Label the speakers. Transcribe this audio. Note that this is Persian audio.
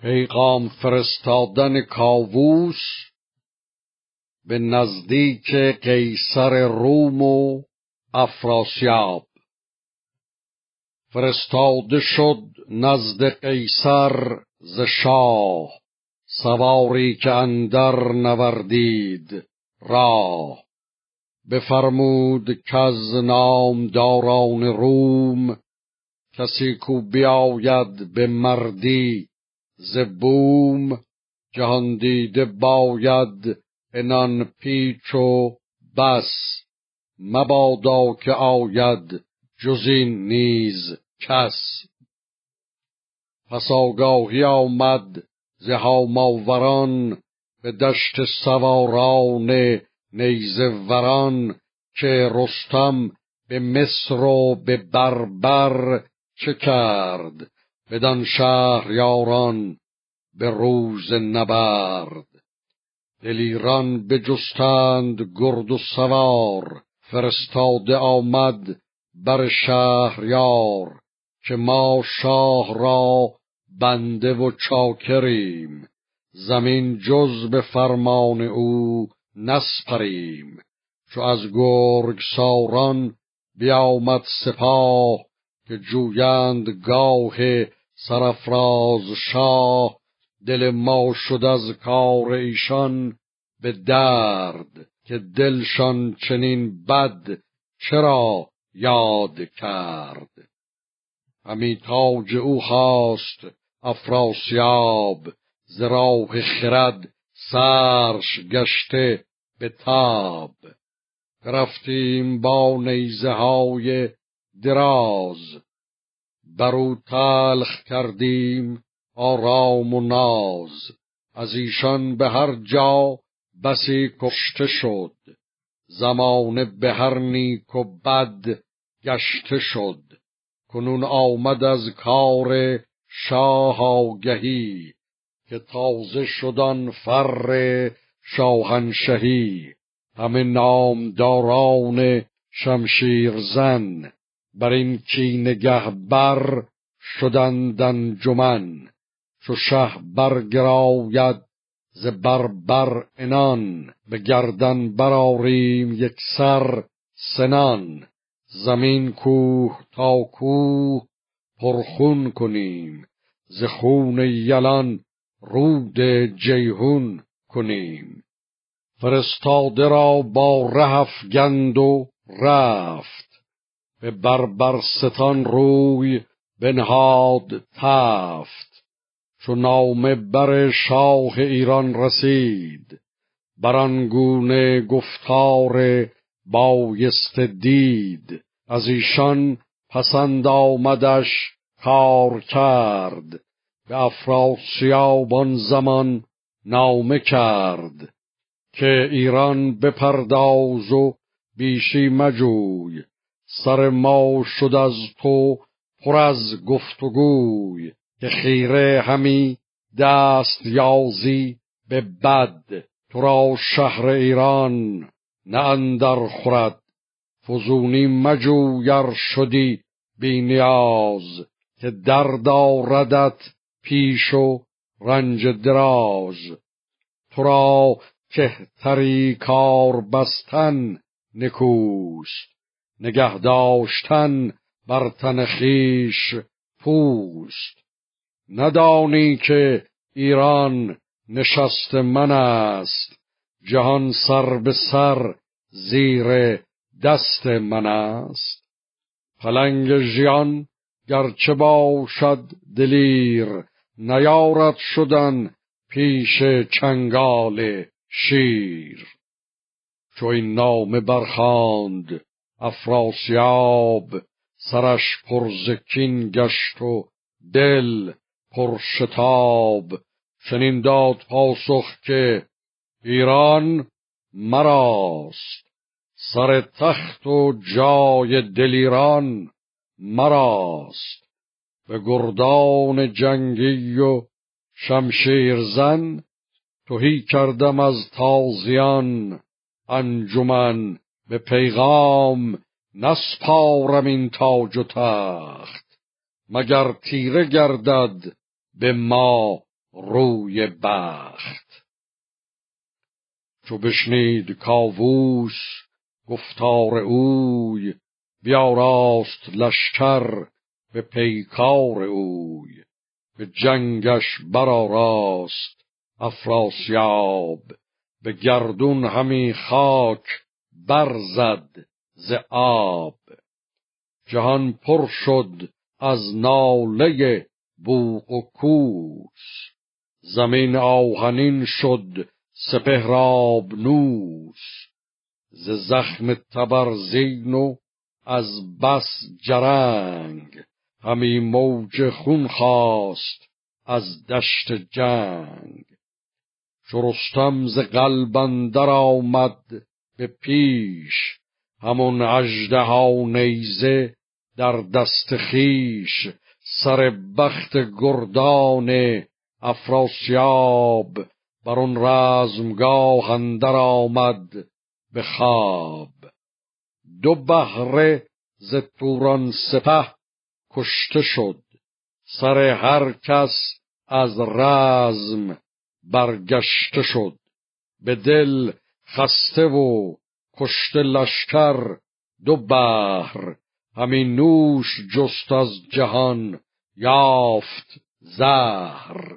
Speaker 1: پیغام فرستادن کاووس به نزدیک قیصر روم و افراسیاب. فرستاده شد نزد قیصر ز شاه سواری که اندر نوردید راه. بفرمود که از نامداران روم کسی کو بیاید به مردی ز بوم جهان دیده باید انان پیچ و بس مبادا که آید جز این نیز کس پس آگاهی آمد ز هاماوران به دشت سواران نیزه وران که رستم به مصر و به بربر چه کرد بدان یاران به روز نبرد. دلیران بجستند گرد و سوار. فرستاده آمد بر شهریار که ما شاه را بنده و چاکریم. زمین جز به فرمان او نسپریم. چو از گرگ ساران بیامد سپاه که جویند گاه سرفراز شاه دل ما شد از کار ایشان به درد که دلشان چنین بد چرا یاد کرد. همی تاج او خواست افراسیاب ز راه خرد سرش گشته به تاب. رفتیم با نیزه های دراز برو تلخ کردیم آرام و ناز. از ایشان به هر جا بسی کشته شد. زمانه به هر نیک و بد گشته شد. کنون آمد از کار شاه آگهی که تازه شدن فر شاهنشهی. همه نامداران شمشیر زن بر این نگه بر شدند جمن چو شه برگراید ز بربر انان به گردن براریم یک سر سنان. زمین کوه تا کوه پرخون کنیم ز خون یلان رود جیهون کنیم. فرستاده را با رهف گند و رفت به بربرستان روی بنهاد تفت. چو نامه بر شاه ایران رسید برانگونه گفتار بایست دید. از ایشان پسند آمدش کار کرد به افراسیاب زمان نامه کرد که ایران بپرداز و بیشی مجوی. سر ما شد از تو پر از گفتگوی. که خیره همی دست یازی به بد تو را شهر ایران نه اندر خورد. فزونی مجویر شدی بی نیاز که درد آردت پیش و رنج دراز. تو را کهتری کار بستن نکوست. نگه داشتن بر تن خویش پوست. ندانی که ایران نشست من است. جهان سر به سر زیر دست من است. پلنگ ژیان گرچه باشد دلیر نیارد شدن پیش چنگال شیر. چو این نامه برخاند افراسیاب سرش پرزکین گشت و دل پرشتاب چنین داد پاسخ که ایران مراست. سر تخت و جای دلیران مراست. به گردان جنگی و شمشیر زن توهی کردم از تازیان انجمن. به پیغام نسپارم این تاج و تخت مگر تیره گردد به ما روی بخت. چو بشنید کاووس گفتار اوی بیاراست لشکر به پیکار اوی. به جنگش برآراست افراسیاب به گردون همی خاک برزد ز آب. جهان پر شد از ناله بوق و کوس. زمین آهنین شد سپهراب نوس ز زخم تبرزین و از بس جرنگ. همی موج خون خواست از دشت جنگ. چو ز قلب آمد به پیش. همون ها نیزه در دست خیش. سر بخت گردان افراسیاب. بر آن رزمگاه اندر آمد به خواب. دو بهره ز توران سپه کشته شد. سر هر کس از رزم برگشته شد. به دل خسته و کشته لشکر دو بحر. همین نوش جست از جهان یافت زهر.